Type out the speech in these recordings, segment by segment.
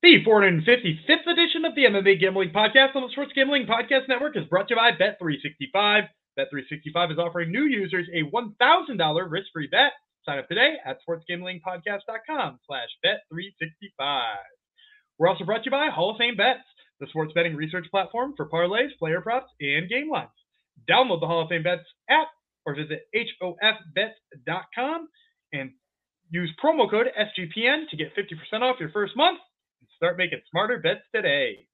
The 455th edition of the MMA Gambling Podcast on the Sports Gambling Podcast Network is brought to you by Bet365. Bet365 is offering new users a $1,000 risk-free bet. Sign up today at sportsgamblingpodcast.com slash bet365. We're also brought to you by Hall of Fame Bets, the sports betting research platform for parlays, player props, and game lines. Download the Hall of Fame Bets app or visit hofbets.com and use promo code SGPN to get 50% off your first month. Start making smarter bets today.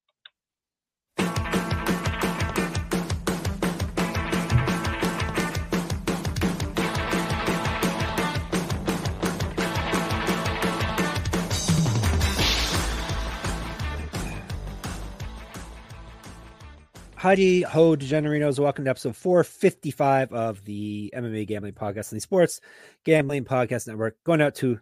Heidi Ho DeGenerinos. Welcome to episode 455 of the MMA Gambling Podcast and the Sports Gambling Podcast Network. Going out to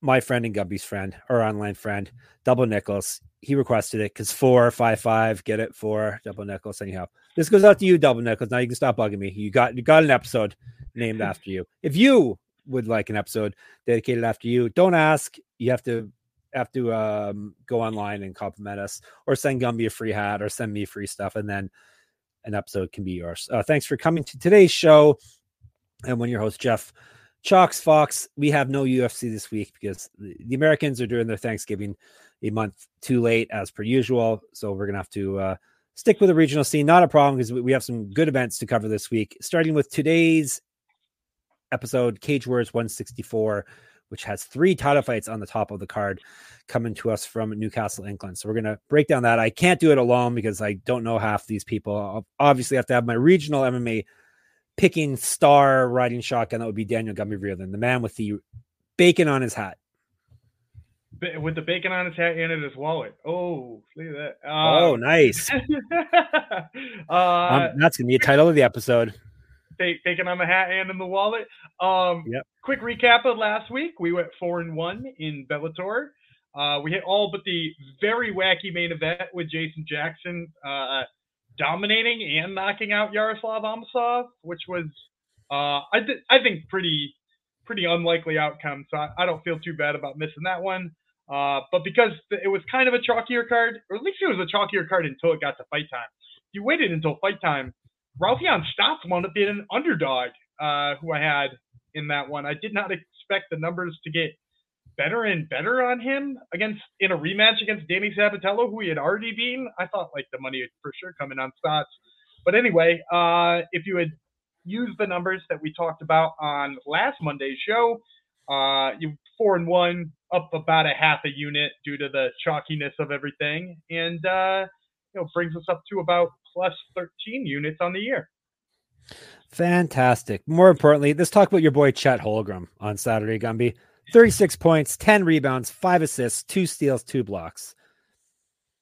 my friend and Gumby's friend, our online friend, Double Nickels, He requested it because four, five, five, get it for Double Nickels. Anyhow, this goes out to you, Double Nickels. Now you can stop bugging me. You got you got an episode named after you. If you would like an episode dedicated after you, don't ask. You have to have to um, go online and compliment us, or send Gumby a free hat, or send me free stuff, and then an episode can be yours. Uh, thanks for coming to today's show. And when your host Jeff Chalkx Fox, we have no UFC this week because the Americans are doing their Thanksgiving a month too late as per usual. So we're gonna have to uh, stick with the regional scene. Not a problem because we have some good events to cover this week. Starting with today's episode, Cage Wars 164, which has three title fights on the top of the card coming to us from Newcastle, England. So we're gonna break down that. I can't do it alone because I don't know half these people. I'll obviously have to have my regional MMA picking star riding shotgun, that would be Daniel Gumby Vreeland, the man with the bacon on his hat. With the bacon on his hat and in his wallet. Oh, look at that. Um, oh, nice. uh, um, that's going to be a title of the episode. Bacon on the hat and in the wallet. Um, yep. Quick recap of last week. We went four and one in Bellator. Uh, we hit all but the very wacky main event with Jason Jackson. Dominating and knocking out Yaroslav Amosov, which was uh, I th- I think pretty pretty unlikely outcome. So I, I, don't feel too bad about missing that one. Uh, but because it was kind of a chalkier card, or at least it was a chalkier card until it got to fight time. You waited until fight time, Raufeon Stots wound up being an underdog, uh, who I had in that one. I did not expect the numbers to get better and better on him against in a rematch against Danny Sabatello, who he had already beaten. I thought like the money for sure coming on Stots. But anyway, uh, if you had used the numbers that we talked about on last Monday's show, uh, you four and one, up about a half a unit due to the chalkiness of everything, and uh, you know brings us up to about plus 13 units on the year. Fantastic. More importantly, let's talk about your boy Chet Holmgren on Saturday, Gumby. 36 points, 10 rebounds, five assists, two steals, two blocks.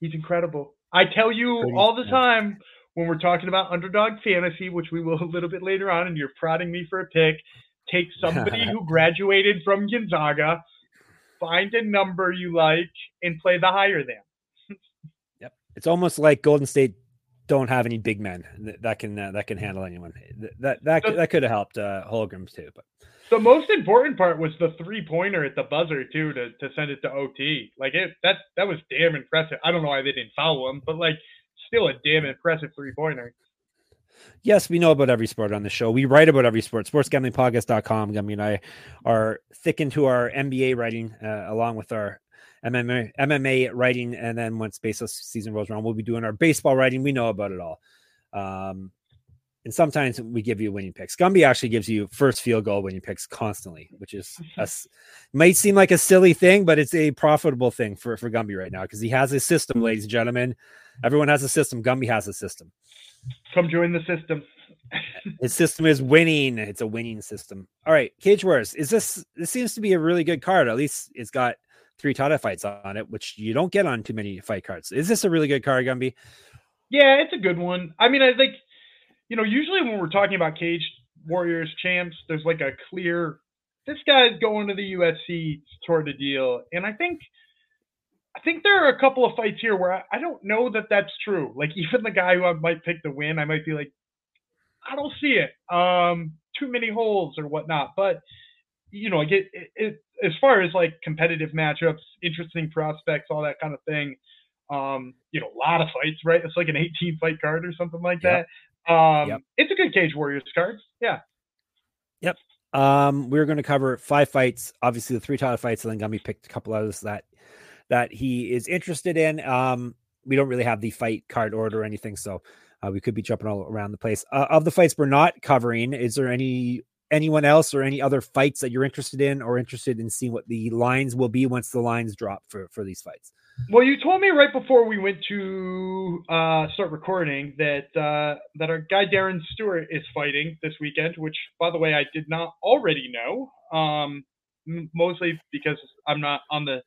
He's incredible. I tell you all the time when we're talking about underdog fantasy, which we will a little bit later on, and you're prodding me for a pick, take somebody who graduated from Gonzaga, find a number you like, and play the higher than. yep. It's almost like Golden State don't have any big men that can uh, that can handle anyone. That that that, that could have helped uh, Holmgren's too, but the most important part was the three pointer at the buzzer too to, to send it to OT. Like it that that was damn impressive. I don't know why they didn't foul him, but like still a damn impressive three pointer. Yes, we know about every sport on the show. We write about every sport. Sportsgamblingpodcast.com. I mean, I are thick into our NBA writing uh, along with our MMA MMA writing, and then once baseball season rolls around, we'll be doing our baseball writing. We know about it all. Um, and sometimes we give you winning picks. Gumby actually gives you first field goal winning picks constantly, which is a, might seem like a silly thing, but it's a profitable thing for for Gumby right now because he has a system, ladies and gentlemen. Everyone has a system. Gumby has a system. Come join the system. His system is winning. It's a winning system. All right, Cage Wars. Is this? This seems to be a really good card. At least it's got three title fights on it, which you don't get on too many fight cards. Is this a really good card, Gumby? Yeah, it's a good one. I mean, I think you know, usually when we're talking about Cage Warriors champs, there's like a clear this guy's going to the UFC sort of deal. And I think I think there are a couple of fights here where I, I don't know that that's true. Like even the guy who I might pick to win, I might be like, I don't see it. Um, too many holes or whatnot. But you know, like it, it, it, as far as like competitive matchups, interesting prospects, all that kind of thing. Um, you know, a lot of fights, right? It's like an 18 fight card or something like that. Um, yep. it's a good Cage Warriors card. Yeah. Yep. Um, we're going to cover five fights. Obviously, the three title fights, and then Gumby picked a couple others that that he is interested in. Um, we don't really have the fight card order or anything, so uh, we could be jumping all around the place. Uh, of the fights we're not covering, is there any anyone else or any other fights that you're interested in or interested in seeing what the lines will be once the lines drop for for these fights? Well, you told me right before we went to uh, start recording that uh, that our guy Darren Stewart is fighting this weekend, which, by the way, I did not already know. Um, mostly because I'm not on the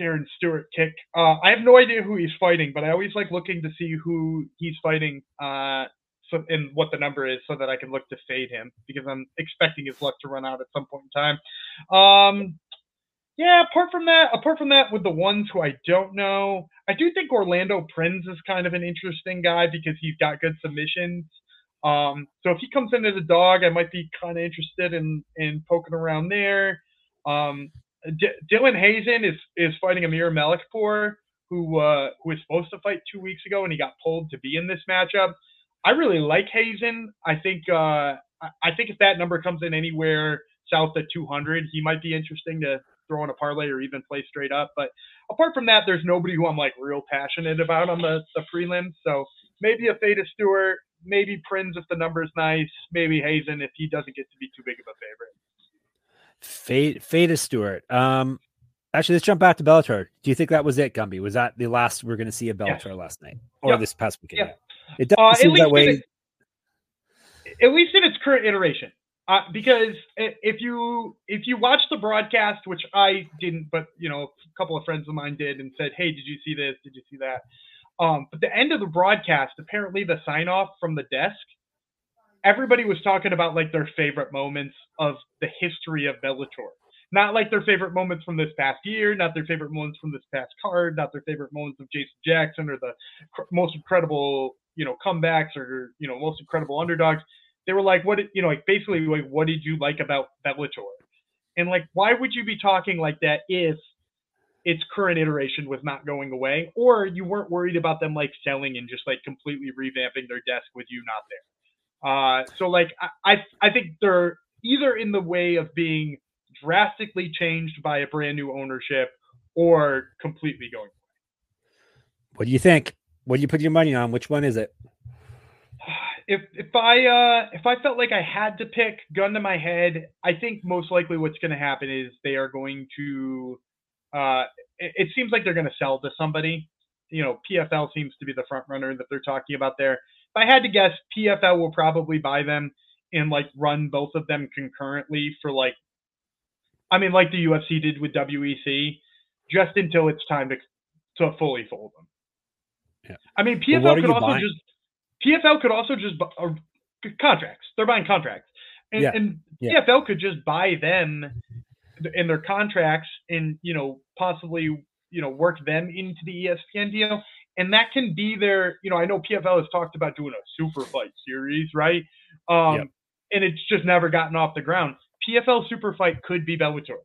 Darren Stewart kick. Uh, I have no idea who he's fighting, but I always like looking to see who he's fighting uh, so, and what the number is so that I can look to fade him because I'm expecting his luck to run out at some point in time. Um, yeah, apart from that, apart from that, with the ones who I don't know, I do think Orlando Prins is kind of an interesting guy because he's got good submissions. Um, so if he comes in as a dog, I might be kind of interested in in poking around there. Um, D- Dylan Hazen is is fighting Amir Malikhpour, who uh, who was supposed to fight two weeks ago, and he got pulled to be in this matchup. I really like Hazen. I think uh, I think if that number comes in anywhere south of 200, he might be interesting to throw in a parlay or even play straight up. But apart from that, there's nobody who I'm like real passionate about on the the prelims. So maybe a Feta Stewart, maybe Prins if the number's nice, maybe Hazen if he doesn't get to be too big of a favorite. Fate, Feta Stewart. Um, actually, let's jump back to Bellator. Do you think that was it, Gumby? Was that the last we're going to see a Bellator yes. last night or yep. this past weekend? Yep. It does uh, seem that way. It, at least in its current iteration, uh, because if you if you watch the broadcast, which I didn't, but you know, a couple of friends of mine did, and said, "Hey, did you see this? Did you see that?" Um, but the end of the broadcast, apparently the sign off from the desk everybody was talking about like their favorite moments of the history of Bellator. Not like their favorite moments from this past year, not their favorite moments from this past card, not their favorite moments of Jason Jackson or the cr- most incredible, you know, comebacks or you know most incredible underdogs. They were like, what, you know, like basically like, what did you like about Bellator? And like, why would you be talking like that if its current iteration was not going away, or you weren't worried about them like selling and just like completely revamping their desk with you not there? Uh, so like I, I think they're either in the way of being drastically changed by a brand new ownership or completely going away. What do you think? What do you put your money on? Which one is it? If if I uh if I felt like I had to pick gun to my head, I think most likely what's going to happen is they are going to uh it, it seems like they're going to sell to somebody. You know, PFL seems to be the front runner that they're talking about there if I had to guess, PFL will probably buy them and like run both of them concurrently for like, I mean, like the UFC did with WEC, just until it's time to to fully fold them. Yeah. I mean, PFL could also buying? just PFL could also just uh, contracts. They're buying contracts, and, yeah. and yeah. PFL could just buy them in their contracts and you know possibly you know work them into the ESPN deal and that can be their you know i know pfl has talked about doing a super fight series right um yep. and it's just never gotten off the ground pfl super fight could be bellator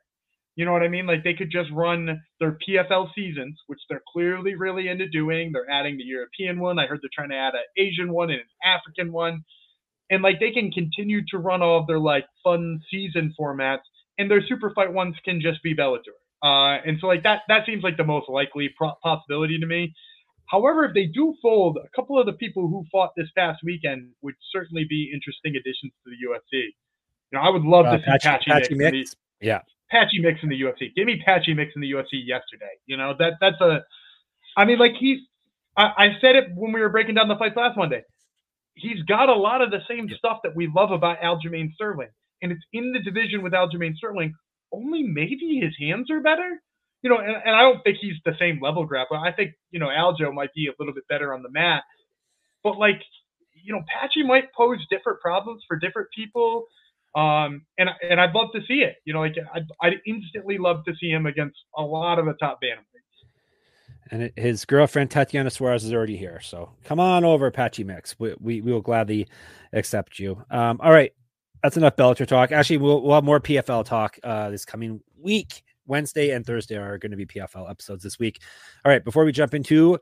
you know what i mean like they could just run their pfl seasons which they're clearly really into doing they're adding the european one i heard they're trying to add an asian one and an african one and like they can continue to run all of their like fun season formats and their super fight ones can just be bellator uh, and so like that that seems like the most likely pro- possibility to me However, if they do fold, a couple of the people who fought this past weekend would certainly be interesting additions to the UFC. You know, I would love uh, to see Patchy, Patchy, Patchy Mix. Mix. Yeah, Patchy Mix in the UFC. Give me Patchy Mix in the UFC yesterday. You know that that's a. I mean, like he's. I, I said it when we were breaking down the fights last Monday. He's got a lot of the same stuff that we love about Aljamain Sterling, and it's in the division with Aljamain Sterling. Only maybe his hands are better you know, and, and I don't think he's the same level grappler. I think, you know, Aljo might be a little bit better on the mat. But like, you know, Patchy might pose different problems for different people. Um, and and I'd love to see it. You know, like I'd, I'd instantly love to see him against a lot of the top bantamweights. And his girlfriend Tatiana Suarez is already here, so come on over, Patchy Mix. We we, we will gladly accept you. Um, all right, that's enough Bellator talk. Actually, we'll, we'll have more PFL talk uh, this coming week. Wednesday and Thursday are going to be PFL episodes this week. All right, before we jump into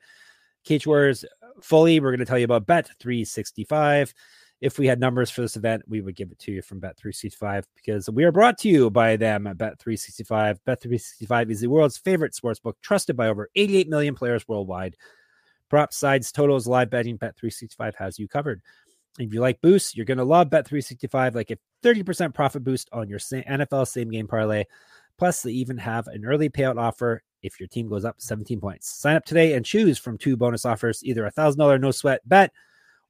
Cage Warriors fully, we're going to tell you about Bet 365. If we had numbers for this event, we would give it to you from Bet 365 because we are brought to you by them at Bet 365. Bet 365 is the world's favorite sportsbook, trusted by over 88 million players worldwide. Props, sides, totals, live betting, Bet 365 has you covered. If you like boosts, you're going to love Bet 365, like a 30% profit boost on your NFL same game parlay. Plus, they even have an early payout offer if your team goes up 17 points. Sign up today and choose from two bonus offers either a $1,000 no sweat bet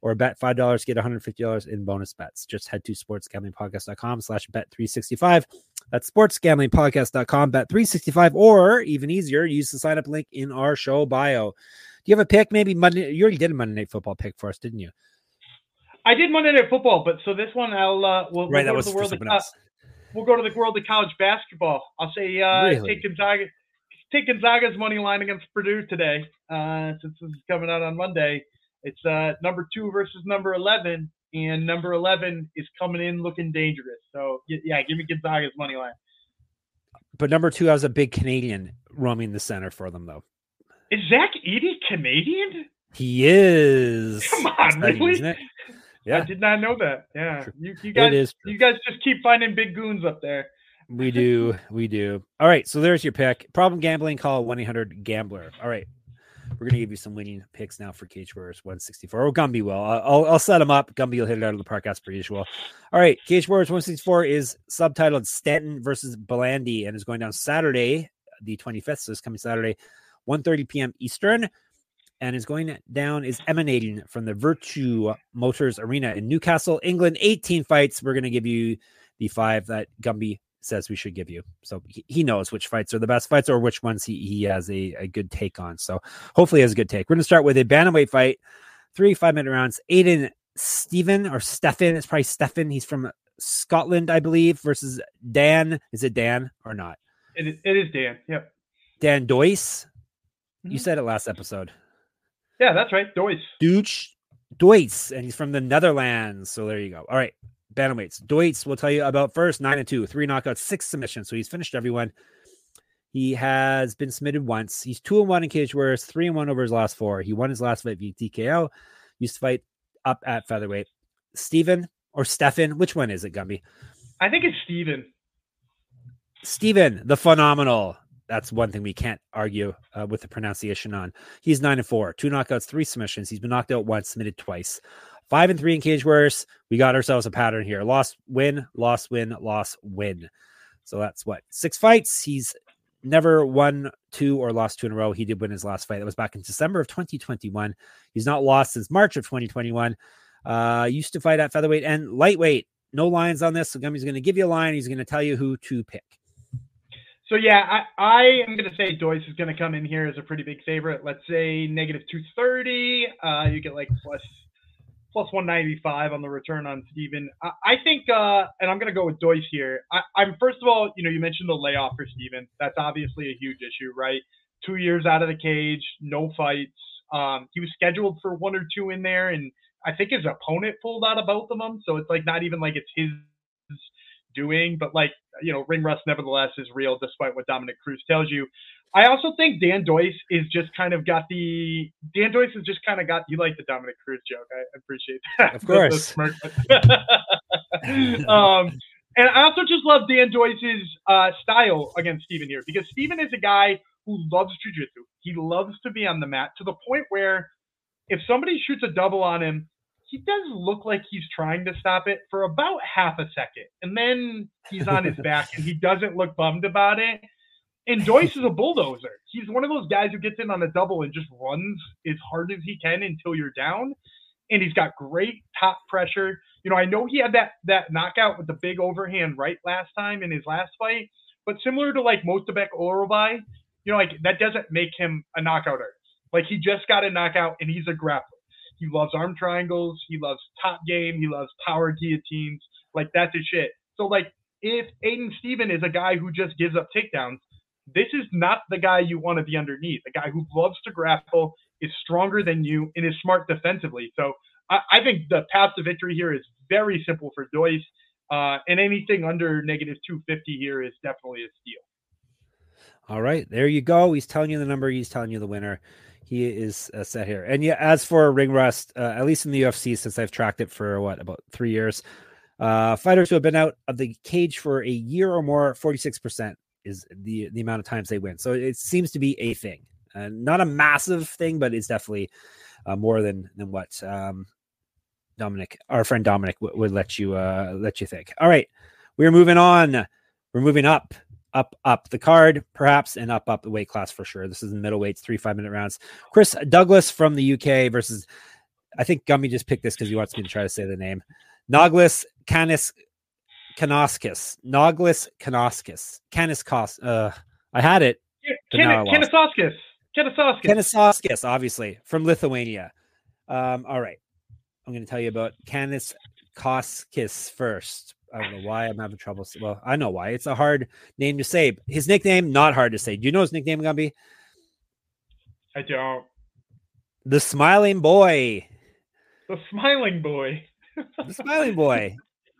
or bet $5, get $150 in bonus bets. Just head to sportsgamblingpodcast.com slash bet 365. That's sportsgamblingpodcast.com, bet 365, or even easier, use the sign up link in our show bio. Do you have a pick? Maybe Monday. You already did a Monday Night Football pick for us, didn't you? I did Monday Night Football, but so this one I'll uh, we'll, right, we'll that was the world of, else. we'll go to the world of college basketball. I'll say uh, Really? take Gonzaga, take Gonzaga's money line against Purdue today. Uh, since this is coming out on Monday, it's uh, number two versus number eleven, and number eleven is coming in looking dangerous. So yeah, give me Gonzaga's money line. But number two has a big Canadian roaming the center for them, though. Is Zach Edey Canadian? He is. Come on, really? isn't? I did not know that. Yeah, True. you, you guys, it is. true. you guys just keep finding big goons up there. We do. We do. All right. So there's your pick. Problem gambling, call 1 800 Gambler. All right. We're going to give you some winning picks now for Cage Warriors 164. Oh, Gumby will. I'll, I'll, set them up. Gumby will hit it out of the park as per usual. All right. Cage Warriors 164 is subtitled Stanton versus Blandy and is going down Saturday, the 25th. So it's coming Saturday, 1.30 p.m. Eastern. And is going down, is emanating from the Vertu Motors Arena in Newcastle, England. 18 fights. We're going to give you the five that Gumby says we should give you. So he, he knows which fights are the best fights or which ones he, he has a, a good take on. So hopefully he has a good take. We're going to start with a bantamweight fight, three five minute rounds. Aiden Stephen or Stefan, it's probably Stefan. He's from Scotland, I believe, versus Dan. Is it Dan or not? It is, it is Dan. Yep. Dan Doyce. You Mhm. said it last episode. Yeah, that's right. Doyce. Dooch Doyce, and he's from the Netherlands. So there you go. All right. Bantamweights. Doyce will tell you about first nine and two, three knockouts, six submissions. So he's finished everyone. He has been submitted once. He's two and one in Cage Warriors, three and one over his last four. He won his last fight via TKO. Used to fight up at featherweight. Steven or Stefan, which one is it, Gumby? I think it's Steven. Steven, the phenomenal. That's one thing we can't argue uh, with the pronunciation on. He's nine and four, two knockouts, three submissions. He's been knocked out once, submitted twice. Five and three in cage warriors. We got ourselves a pattern here: loss, win, loss, win, loss, win. So that's what six fights. He's never won two or lost two in a row. He did win his last fight. That was back in December of 2021. He's not lost since March of 2021. Uh, used to fight at featherweight and lightweight. No lines on this. So Gumby's going to give you a line. He's going to tell you who to pick. So yeah, I, I am going to say Doyce is going to come in here as a pretty big favorite. Let's say negative 230. Uh, you get like plus plus 195 on the return on Steven. I, I think, uh, and I'm going to go with Doyce here. I, I'm first of all, you know, you mentioned the layoff for Steven. That's obviously a huge issue, right? Two years out of the cage, no fights. Um, he was scheduled for one or two in there, and I think his opponent pulled out of both of them. So it's like not even like it's his doing, but like you know, ring rust nevertheless is real, despite what Dominick Cruz tells you. I also think Dan Doyce is just kind of got the Dan Doyce has just kind of got you like the Dominick Cruz joke. I appreciate that. Of course. um, and I also just love Dan Doyce's uh, style against Steven here because Steven is a guy who loves jujitsu. He loves to be on the mat to the point where if somebody shoots a double on him, he does look like he's trying to stop it for about half a second. And then he's on his back and he doesn't look bummed about it. And Joyce is a bulldozer. He's one of those guys who gets in on a double and just runs as hard as he can until you're down. And he's got great top pressure. You know, I know he had that that knockout with the big overhand right last time in his last fight, but similar to like Mostabek Orobai, you know, like that doesn't make him a knockout artist. Like he just got a knockout and he's a grappler. He loves arm triangles. He loves top game. He loves power guillotines. Like that's his shit. So like if Aiden Steven is a guy who just gives up takedowns, this is not the guy you want to be underneath. A guy who loves to grapple, is stronger than you, and is smart defensively. So I, I think the path to victory here is very simple for Doyce. Uh, and anything under negative 250 here is definitely a steal. All right, there you go. He's telling you the number. He's telling you the winner. He is uh, set here. And yeah, as for ring rust, uh, at least in the UFC, since I've tracked it for what about three years, uh, fighters who have been out of the cage for a year or more, forty six percent is the the amount of times they win. So it seems to be a thing, uh, not a massive thing, but it's definitely uh, more than than what um, Dominic, our friend Dominic, w- would let you uh, let you think. All right, we're moving on. We're moving up up up the card, perhaps, and up up the weight class for sure. This is the middleweights, three five minute rounds. Chris Douglas from the UK versus, I think Gumby just picked this because he wants me to try to say the name. Noglis Canis Kanoskis. Noglis Kanoskis. Canis Kos. Uh, I had it. Kanasoskis. Kanasoskis. Kanasoskis, obviously, from Lithuania. Um, all right. I'm going to tell you about Canis Koskis first. I don't know why I'm having trouble. Well, I know why. It's a hard name to say. His nickname, not hard to say. Do you know his nickname, Gumby? I don't. The Smiling Boy. The Smiling Boy. the Smiling Boy.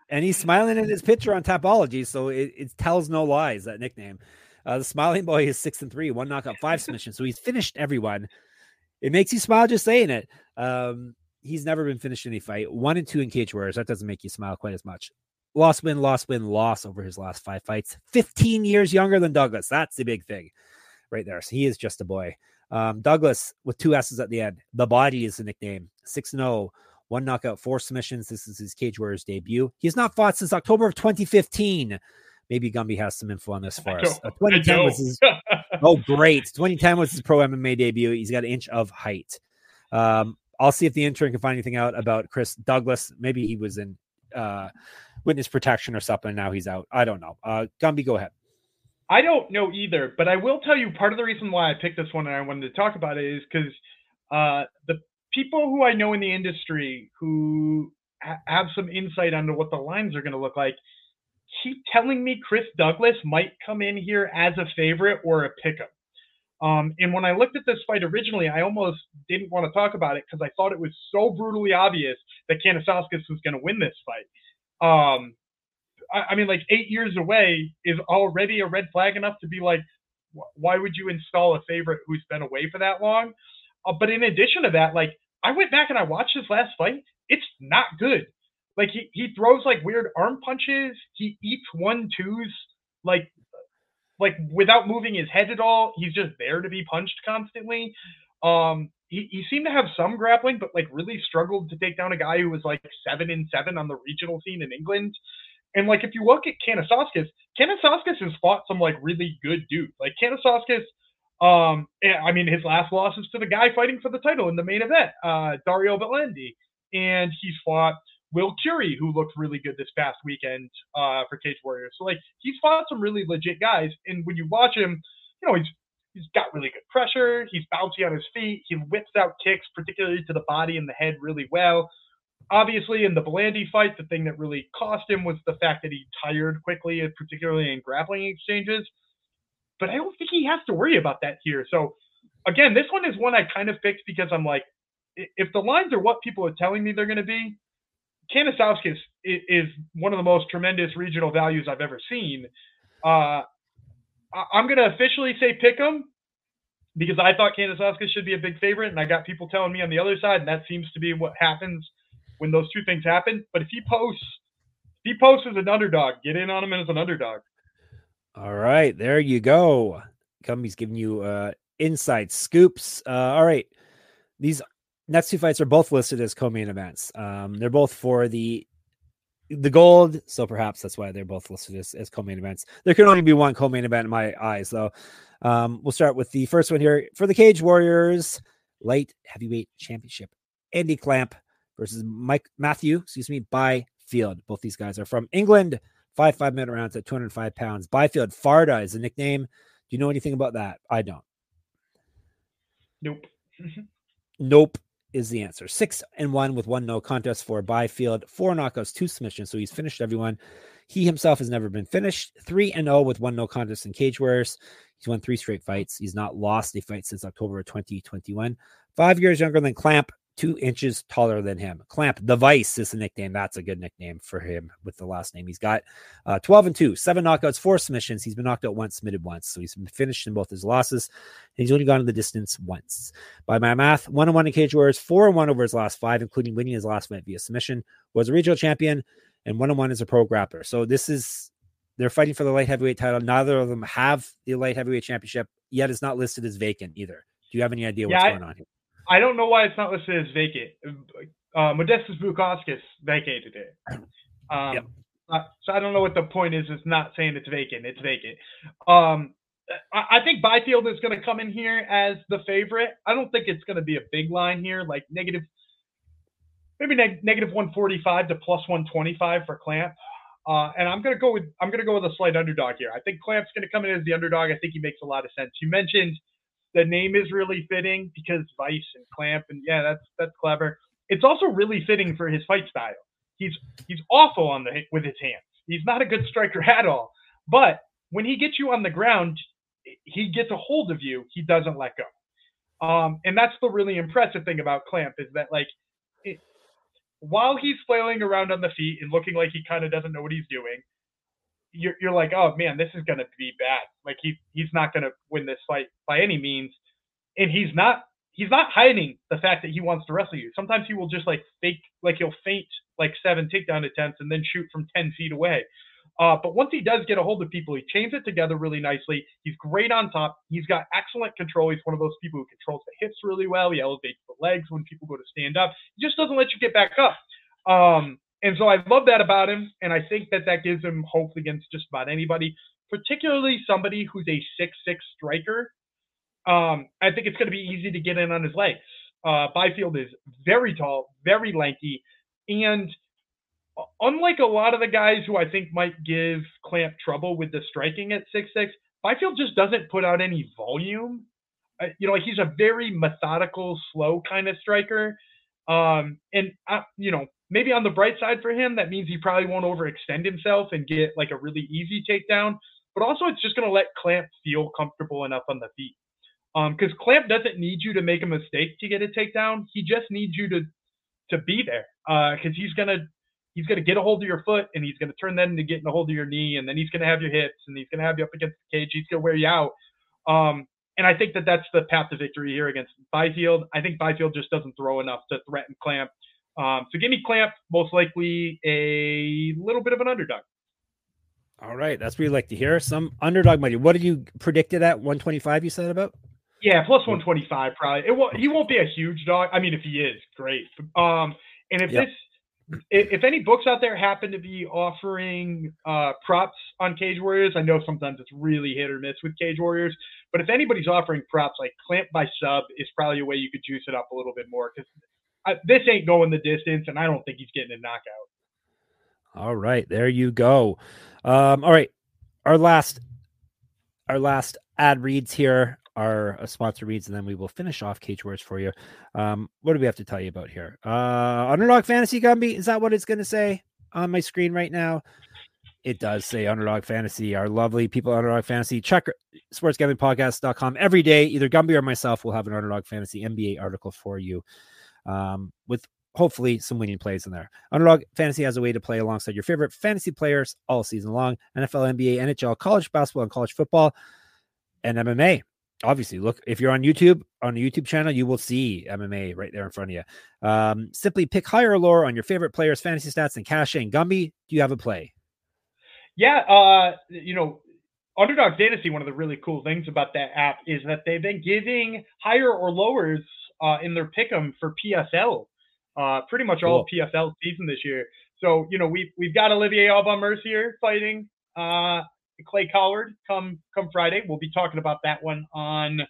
And he's smiling in his picture on Tapology, so it, it tells no lies, that nickname. Uh, the Smiling Boy is six and three, one knockout, five submissions. So he's finished everyone. It makes you smile just saying it. Um, he's never been finished in any fight. One and two in cage warriors. That doesn't make you smile quite as much. Loss, win, loss, win, loss over his last five fights. 15 years younger than Douglas. That's the big thing right there. So he is just a boy. Um, Douglas with two S's at the end. The body is the nickname. 6 0, one knockout, four submissions. This is his Cage Warriors debut. He's not fought since October of 2015. Maybe Gumby has some info on this for us. Uh, 2010 was his. oh, great. 2010 was his pro MMA debut. He's got an inch of height. Um, I'll see if the intern can find anything out about Chris Douglas. Maybe he was in uh, witness protection or something. Now he's out. I don't know. Uh, Gumby, go ahead. I don't know either, but I will tell you part of the reason why I picked this one and I wanted to talk about it is because uh, the people who I know in the industry who ha- have some insight onto what the lines are going to look like keep telling me Chris Douglas might come in here as a favorite or a pickup. Um, and when I looked at this fight originally, I almost didn't want to talk about it because I thought it was so brutally obvious that Kanasauskas was going to win this fight. Um, I, I, mean, like eight years away is already a red flag enough to be like, wh- why would you install a favorite who's been away for that long? Uh, but in addition to that, like I went back and I watched his last fight. It's not good. Like he, he throws like weird arm punches. He eats one twos like like without moving his head at all. He's just there to be punched constantly. Um, he, he seemed to have some grappling, but like really struggled to take down a guy who was like seven and seven on the regional scene in England. And like if you look at Kanasauskas, Kanasauskas has fought some like really good dudes. Like Kanasauskas, um, eh, I mean his last loss is to the guy fighting for the title in the main event, uh, Dario Bellandi, and he's fought Will Curie, who looked really good this past weekend uh, for Cage Warriors. So like he's fought some really legit guys, and when you watch him, you know he's he's got really good pressure. He's bouncy on his feet. He whips out kicks, particularly to the body and the head, really well. Obviously, in the Bellandi fight, the thing that really cost him was the fact that he tired quickly, particularly in grappling exchanges. But I don't think he has to worry about that here. So again, this one is one I kind of picked because I'm like, if the lines are what people are telling me they're going to be, Kanasauskas is one of the most tremendous regional values I've ever seen. Uh, I'm going to officially say pick him because I thought Kanasauskas should be a big favorite, and I got people telling me on the other side, and that seems to be what happens when those two things happen. But if he posts, if he posts as an underdog, get in on him as an underdog. All right, there you go. Gumby's giving you uh, inside scoops. Uh, all right, these next two fights are both listed as co-main events. Um, they're both for the the gold, so perhaps that's why they're both listed as, as co-main events. There can only be one co-main event in my eyes, though. Um, we'll start with the first one here for the Cage Warriors light heavyweight championship. Andy Clamp versus Mike Matthew, excuse me, Byfield. Both these guys are from England. Five five minute rounds at 205 pounds. Byfield Farda is a nickname. Do you know anything about that? I don't. Nope. nope is the answer. Six and one with one no contest for Byfield, four knockouts, two submissions. So he's finished everyone. He himself has never been finished. Three and zero oh with one no contest in Cage Warriors. He's won three straight fights. He's not lost a fight since October of 2021. Five years younger than Clamp, two inches taller than him. Clamp, the Vice is the nickname. That's a good nickname for him with the last name. He's got uh, 12 and 2, seven knockouts, four submissions. He's been knocked out once, submitted once. So he's been finished in both his losses. he's only gone to the distance once. By my math, one on one in Cage Warriors, four and one over his last five, including winning his last fight via submission, was a regional champion, and one on one as a pro grappler. So this is. They're fighting for the light heavyweight title. Neither of them have the light heavyweight championship, yet it's not listed as vacant either. Do you have any idea what's yeah, going on here? I don't know why it's not listed as vacant. Uh, Modestas Bukauskas vacated it. Um, yep. uh, so I don't know what the point is. It's not saying it's vacant. It's vacant. Um, I, I think Byfield is going to come in here as the favorite. I don't think it's going to be a big line here, like negative, maybe neg- negative 145 to plus 125 for Clamp. Uh, and I'm gonna go with I'm gonna go with a slight underdog here. I think Clamp's gonna come in as the underdog. I think he makes a lot of sense. You mentioned the name is really fitting because Vice and Clamp, and yeah, that's that's clever. It's also really fitting for his fight style. He's he's awful on the with his hands. He's not a good striker at all. But when he gets you on the ground, he gets a hold of you. He doesn't let go. Um, and that's the really impressive thing about Clamp is that like it, while he's flailing around on the feet and looking like he kind of doesn't know what he's doing, you're, you're like, oh man, this is going to be bad. Like he he's not going to win this fight by any means, and he's not he's not hiding the fact that he wants to wrestle you. Sometimes he will just like fake like he'll faint like seven takedown attempts and then shoot from ten feet away. Uh, but once he does get a hold of people, he chains it together really nicely. He's great on top. He's got excellent control. He's one of those people who controls the hips really well. He elevates the legs when people go to stand up. He just doesn't let you get back up. Um, and so I love that about him, and I think that that gives him hope against just about anybody, particularly somebody who's a six-six striker. Um, I think it's going to be easy to get in on his legs. Uh, Byfield is very tall, very lanky, and unlike a lot of the guys who I think might give Clamp trouble with the striking at six-six, Byfield just doesn't put out any volume. Uh, you know, he's a very methodical, slow kind of striker. Um, and uh, you know, maybe on the bright side for him, that means he probably won't overextend himself and get like a really easy takedown. But also, it's just going to let Clamp feel comfortable enough on the feet. Um because um, Clamp doesn't need you to make a mistake to get a takedown. He just needs you to to be there. Because uh, he's gonna he's gonna get a hold of your foot and he's gonna turn that into getting a hold of your knee, and then he's gonna have your hips and he's gonna have you up against the cage. He's gonna wear you out. Um, and I think that that's the path to victory here against Byfield. I think Byfield just doesn't throw enough to threaten Clamp. Um, so give me Clamp, most likely a little bit of an underdog. All right, that's what we like to hear. Some underdog money. What did you predict it at 125? You said about? Yeah, plus 125 probably. It won't, he won't be a huge dog. I mean, if he is, great. Um, and if yep. this, if any books out there happen to be offering uh, props on Cage Warriors, I know sometimes it's really hit or miss with Cage Warriors, but if anybody's offering props like Clamp by sub is probably a way you could juice it up a little bit more because this ain't going the distance, and I don't think he's getting a knockout. All right, there you go. Um, all right, our last, our last ad reads here our uh, sponsor reads, and then we will finish off Cage Warriors for you. Um, what do we have to tell you about here? Uh, Underdog Fantasy Gumby, is that what it's going to say on my screen right now? It does say Underdog Fantasy. Our lovely people Underdog Fantasy. Check sportsgamblingpodcast.com every day. Either Gumby or myself will have an Underdog Fantasy NBA article for you um, with hopefully some winning plays in there. Underdog Fantasy has a way to play alongside your favorite fantasy players all season long NFL, NBA, NHL, college basketball, and college football, and MMA. Obviously, look, if you're on YouTube, on the YouTube channel, you will see MMA right there in front of you. Um, simply pick higher or lower on your favorite players' fantasy stats and cash in. Gumby, do you have a play? Yeah, uh, you know, Underdog Fantasy, one of the really cool things about that app is that they've been giving higher or lowers uh, in their pick'em for PFL, uh, pretty much cool. all PFL season this year. So you know we've we've got Olivier Aubin-Mercier fighting uh, Clay Collard come come Friday. We'll be talking about that one on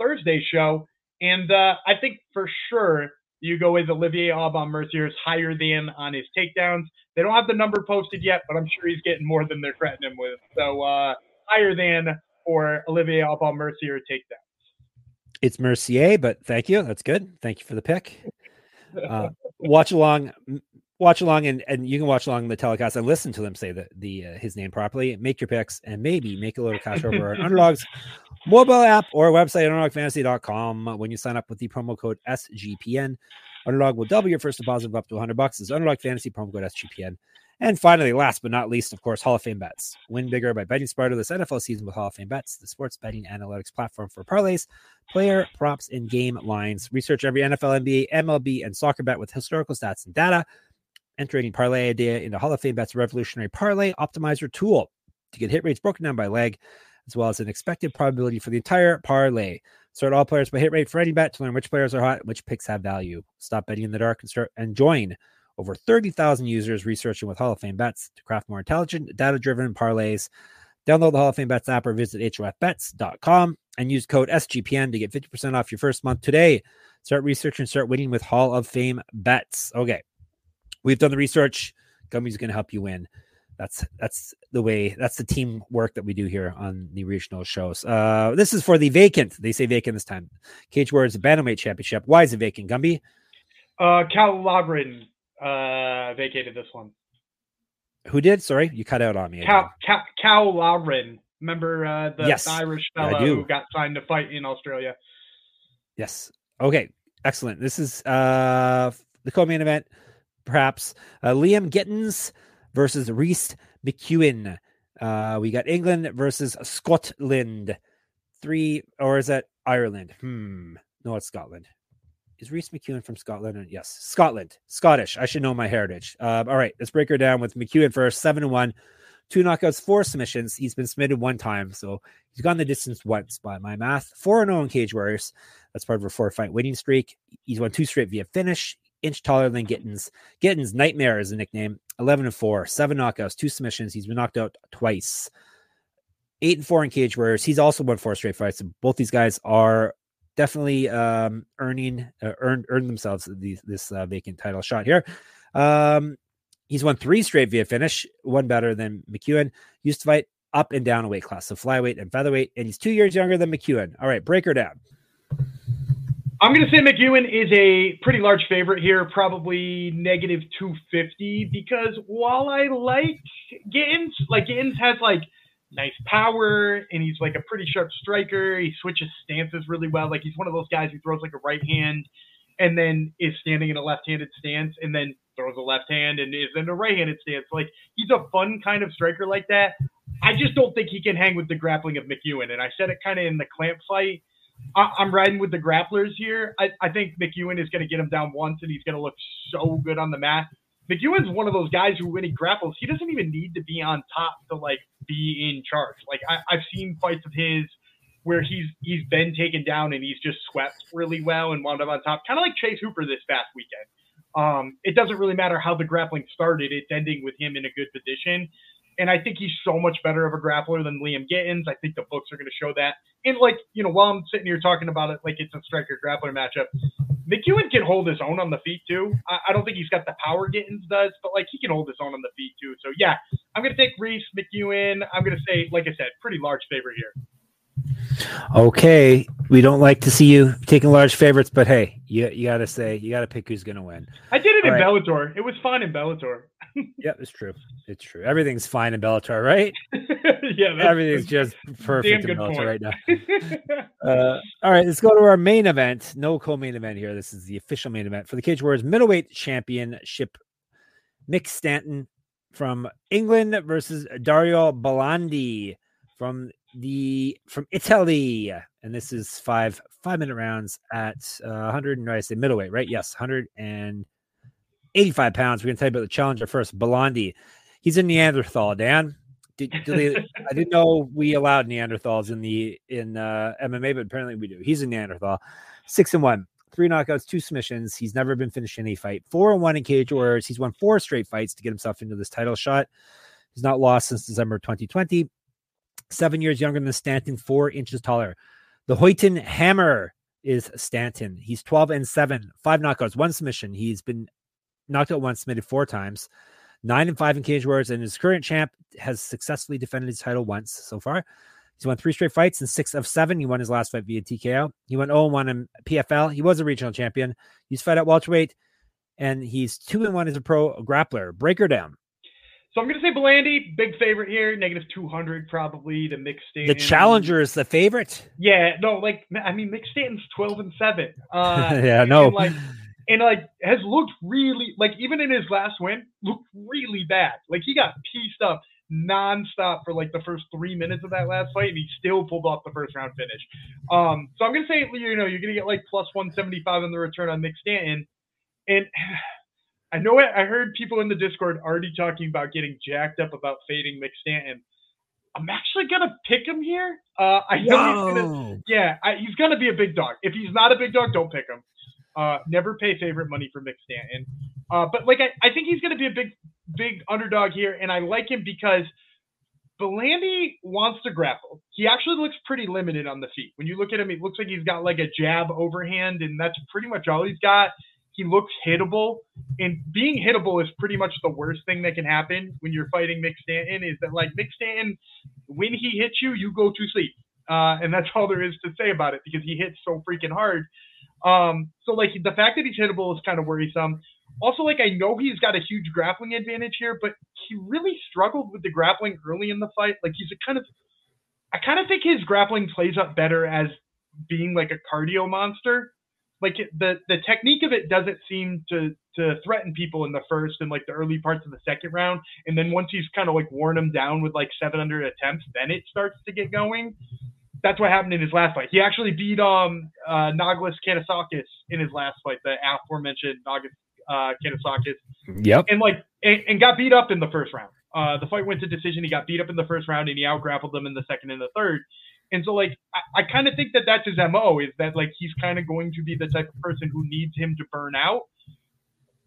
Thursday's show, and uh, I think for sure you go with Olivier Aubin-Mercier's higher than on his takedowns. They don't have the number posted yet, but I'm sure he's getting more than they're threatening him with. So uh, higher than for Olivier Aubin-Mercier takedowns. it's Mercier, but thank you. That's good. Thank you for the pick. Uh, watch along, watch along, and, and you can watch along the telecast and listen to them say the, the uh, his name properly. Make your picks and maybe make a little cash over our underdogs mobile app or website underdogfantasy.com when you sign up with the promo code SGPN. Underdog will double your first deposit of up to 100 bucks. Is Underdog Fantasy promo code SGPN. And finally, last but not least, of course, Hall of Fame bets. Win bigger by betting smarter this NFL season with Hall of Fame bets, the sports betting analytics platform for parlays, player props, and game lines. Research every NFL, NBA, MLB, and soccer bet with historical stats and data. Entering parlay idea into Hall of Fame bets revolutionary parlay optimizer tool to get hit rates broken down by leg, as well as an expected probability for the entire parlay. Start all players by hit rate for any bet to learn which players are hot, and which picks have value. Stop betting in the dark and start and join over 30,000 users researching with Hall of Fame bets to craft more intelligent, data driven parlays. Download the Hall of Fame Bets app or visit HOFBets.com and use code SGPN to get 50% off your first month today. Start researching, start winning with Hall of Fame bets. Okay. We've done the research. Gumby's going to help you win. That's that's the way. That's the teamwork that we do here on the regional shows. Uh, this is for the vacant. They say vacant this time. Cage Warriors Bantamweight Championship. Why is it vacant, Gumby? Uh, Cal Lagrin uh, vacated this one. Who did? Sorry, you cut out on me. Cal, Cal, Cal Lagrin. Remember uh, the Yes. Irish fellow who got signed to fight in Australia? Yes. Okay. Excellent. This is uh the co-main event, perhaps. Uh, Liam Gittins versus Reese McEwen. Uh, we got England versus Scotland. Three, or is that Ireland? Hmm. No, it's Scotland. Is Reese McEwen from Scotland? Yes, Scotland. Scottish. I should know my heritage. Uh, all right, let's break her down with McEwen first. Seven and one, two knockouts, four submissions. He's been submitted one time, so he's gone the distance once by my math. Four and zero in Cage Warriors. That's part of a four fight winning streak. He's won two straight via finish. Inch taller than Gittins. Gittins Nightmare is the nickname. Eleven and four, seven knockouts, two submissions. He's been knocked out twice. Eight and four in Cage Warriors. He's also won four straight fights. Both these guys are definitely um, earning uh, earned earned themselves these, this uh, vacant title shot here. Um, he's won three straight via finish, one better than McEwen. Used to fight up and down a weight class, so flyweight and featherweight, and he's two years younger than McEwen. All right, break her down. I'm going to say McEwen is a pretty large favorite here, probably negative 250, because while I like Gittins, like Gittins has like nice power and he's like a pretty sharp striker. He switches stances really well. Like he's one of those guys who throws like a right hand and then is standing in a left-handed stance and then throws a left hand and is in a right-handed stance. Like he's a fun kind of striker like that. I just don't think he can hang with the grappling of McEwen. And I said it kind of in the clamp fight. I, I'm riding with the grapplers here. I, I think McEwen is going to get him down once, and he's going to look so good on the mat. McEwen's one of those guys who, when he grapples, he doesn't even need to be on top to like be in charge. Like I, I've seen fights of his where he's he's been taken down and he's just swept really well and wound up on top, kind of like Chase Hooper this past weekend. Um, it doesn't really matter how the grappling started; it's ending with him in a good position. And I think he's so much better of a grappler than Liam Gittins. I think the books are going to show that. And like, you know, while I'm sitting here talking about it, like it's a striker grappler matchup, McEwen can hold his own on the feet too. I, I don't think he's got the power Gittins does, but like he can hold his own on the feet too. So yeah, I'm going to take Reese McEwen. I'm going to say, like I said, pretty large favorite here. Okay, we don't like to see you taking large favorites, but hey, you you got to say you got to pick who's to win. I did it All in right. Bellator. It was fun in Bellator. Yep, it's true. It's true. Everything's fine in Bellator, right? yeah, that's, Everything's just perfect in Bellator point. right now. Uh, all right, let's go to our main event. No co-main event here. This is the official main event for the Cage Warriors middleweight championship. Mick Stanton from England versus Dario Bellandi from the from Italy, and this is five five minute rounds at uh, 100. No, I say middleweight, right? Yes, 185 pounds. We're gonna tell you about the challenger first. Bellandi, he's a Neanderthal. Dan, did, do they, I didn't know we allowed Neanderthals in the in uh, MMA, but apparently we do. He's a Neanderthal. Six and one, three knockouts, two submissions. He's never been finished in any fight. Four and one in cage warriors. He's won four straight fights to get himself into this title shot. He's not lost since December 2020. Seven years younger than Stanton, four inches taller. The Hoyton Hammer is Stanton. He's 12 and seven, five knockouts, one submission. He's been knocked out once, submitted four times nine and five in cage warriors, and his current champ has successfully defended his title once so far. He's won three straight fights and six of seven. He won his last fight via TKO. He went 0 1 in PFL. He was a regional champion. He's fought at welterweight, and he's two and one as a pro grappler. Breaker down. So I'm going to say Bellandi, big favorite here, negative 200 probably to Mick Stanton. The challenger is the favorite. Yeah, no, like I mean, Mick Stanton's 12 and seven. Uh, yeah, no. and, like and like has looked really like even in his last win looked really bad. Like he got pieced up nonstop for like the first three minutes of that last fight, and he still pulled off the first round finish. Um, so I'm gonna say you know you're gonna get like plus 175 on the return on Mick Stanton, and I know it, I heard people in the Discord already talking about getting jacked up about fading Mick Stanton. I'm actually gonna pick him here. Uh, I know Whoa. he's gonna, yeah, I, he's gonna be a big dog. If he's not a big dog, don't pick him. Uh, never pay favorite money for Mick Stanton. Uh, but like I, I think he's gonna be a big, big underdog here, and I like him because Bellandi wants to grapple. He actually looks pretty limited on the feet. When you look at him, it looks like he's got like a jab overhand, and that's pretty much all he's got. He looks hittable, and being hittable is pretty much the worst thing that can happen when you're fighting Mick Stanton. Is that like Mick Stanton, when he hits you, you go to sleep, uh, and that's all there is to say about it because he hits so freaking hard. Um, so like the fact that he's hittable is kind of worrisome. Also, like I know he's got a huge grappling advantage here, but he really struggled with the grappling early in the fight. Like he's a kind of, I kind of think his grappling plays up better as being like a cardio monster like the the technique of it doesn't seem to to threaten people in the first and like the early parts of the second round, and then once he's kind of like worn them down with like 700 attempts, then it starts to get going. That's what happened in his last fight. He actually beat um uh, Noglas Kanisakis in his last fight, the aforementioned Noglas uh. Yep. And like and, and got beat up in the first round. Uh, the fight went to decision. He got beat up in the first round, and he out grappled them in the second and the third. And so, like, I, I kind of think that that's his mo is that like he's kind of going to be the type of person who needs him to burn out.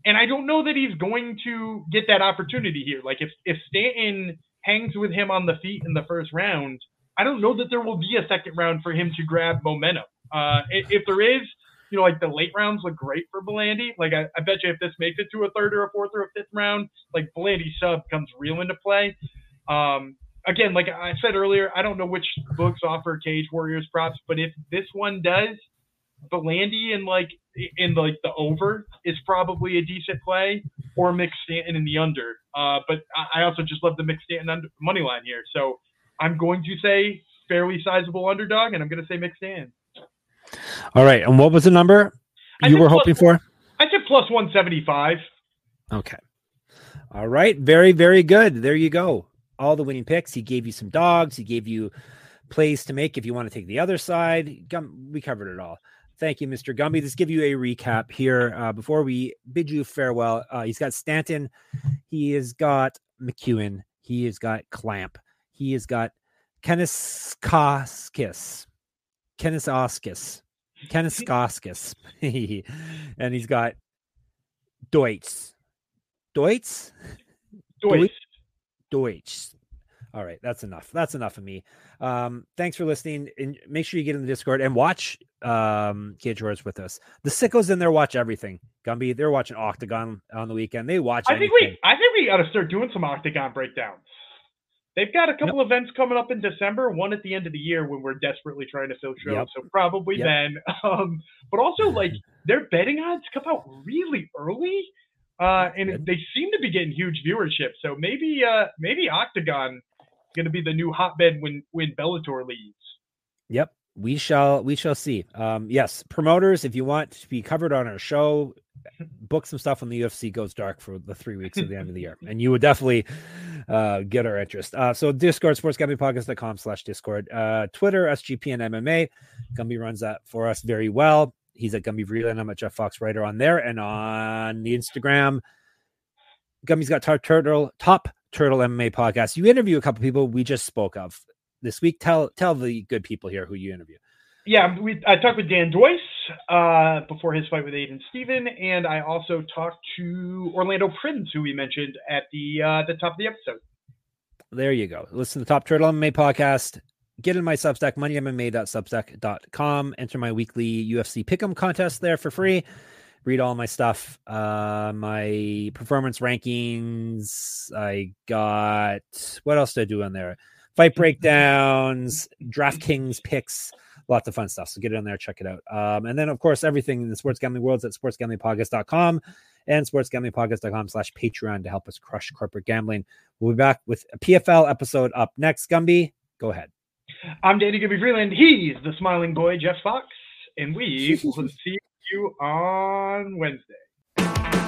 And I don't know that he's going to get that opportunity here. Like, if if Stanton hangs with him on the feet in the first round, I don't know that there will be a second round for him to grab momentum. Uh, if, there is, you know, like the late rounds look great for Bellandi. Like I, I, bet you if this makes it to a third or a fourth or a fifth round, like Bellandi's sub comes real into play. Um, again, like I said earlier, I don't know which books offer Cage Warriors props, but if this one does, Bellandi and like in like the over is probably a decent play, or Mick Stanton in the under. Uh, but I also just love the Mick Stanton under, money line here, so I'm going to say fairly sizable underdog, and I'm going to say Mick Stanton. All right, and what was the number you were plus, hoping for? I said plus 175. Okay. All right, very very good. There you go all the winning picks. He gave you some dogs. He gave you plays to make if you want to take the other side. Gum, we covered it all. Thank you, Mr. Gumby. Let's give you a recap here uh, before we bid you farewell. Uh, he's got Stanton. He has got McEwen. He has got Clamp. He has got Kenniskoskis. Kennisoskis. Kenniskoskis. and he's got Deutsch. Deutsch? Deutsch. Deutsch. All right, that's enough. That's enough of me. Um, thanks for listening. And make sure you get in the Discord and watch um Cage Wars with us. The sickos in there watch everything. Gumby, they're watching Octagon on the weekend. They watch. I think we I think we gotta start doing some Octagon breakdowns. They've got a couple yep. events coming up in December, one at the end of the year when we're desperately trying to fill shows. Yep. So probably yep. then. Um, but also like their betting odds come out really early. Uh, and they seem to be getting huge viewership. So maybe uh, maybe Octagon is going to be the new hotbed when when Bellator leaves. Yep, we shall we shall see. Um, yes, promoters, if you want to be covered on our show, book some stuff when the UFC goes dark for the three weeks of the end of the year, and you would definitely uh, get our interest. Uh, so Discord, sportsgamblingpodcast.com slash Discord, uh, Twitter, SGPN MMA. Gumby runs that for us very well. He's at Gumby Vreeland. I'm at Jeff Fox Writer on there and on the Instagram. Gumby's got Top Turtle, Top Turtle MMA podcast. You interview a couple people we just spoke of this week. Tell tell the good people here who you interview. Yeah, we, I talked with Dan Joyce uh, before his fight with Aiden Steven, and I also talked to Orlando Prins, who we mentioned at the uh, the top of the episode. There you go. Listen to the Top Turtle MMA podcast get in my Substack, moneymma.substack.com. Enter my weekly UFC pick'em contest there for free. Read all my stuff, uh, my performance rankings. I got what else did I do on there? Fight breakdowns, DraftKings picks, lots of fun stuff. So get it on there, check it out. Um, and then, of course, everything in the sports gambling world at sportsgamblingpodcast.com and sportsgamblingpodcast.com slash Patreon to help us crush corporate gambling. We'll be back with a PFL episode up next. Gumby, go ahead. I'm Danny Gibby Vreeland. He's the smiling boy, Jeff Fox. And we will see you you on Wednesday.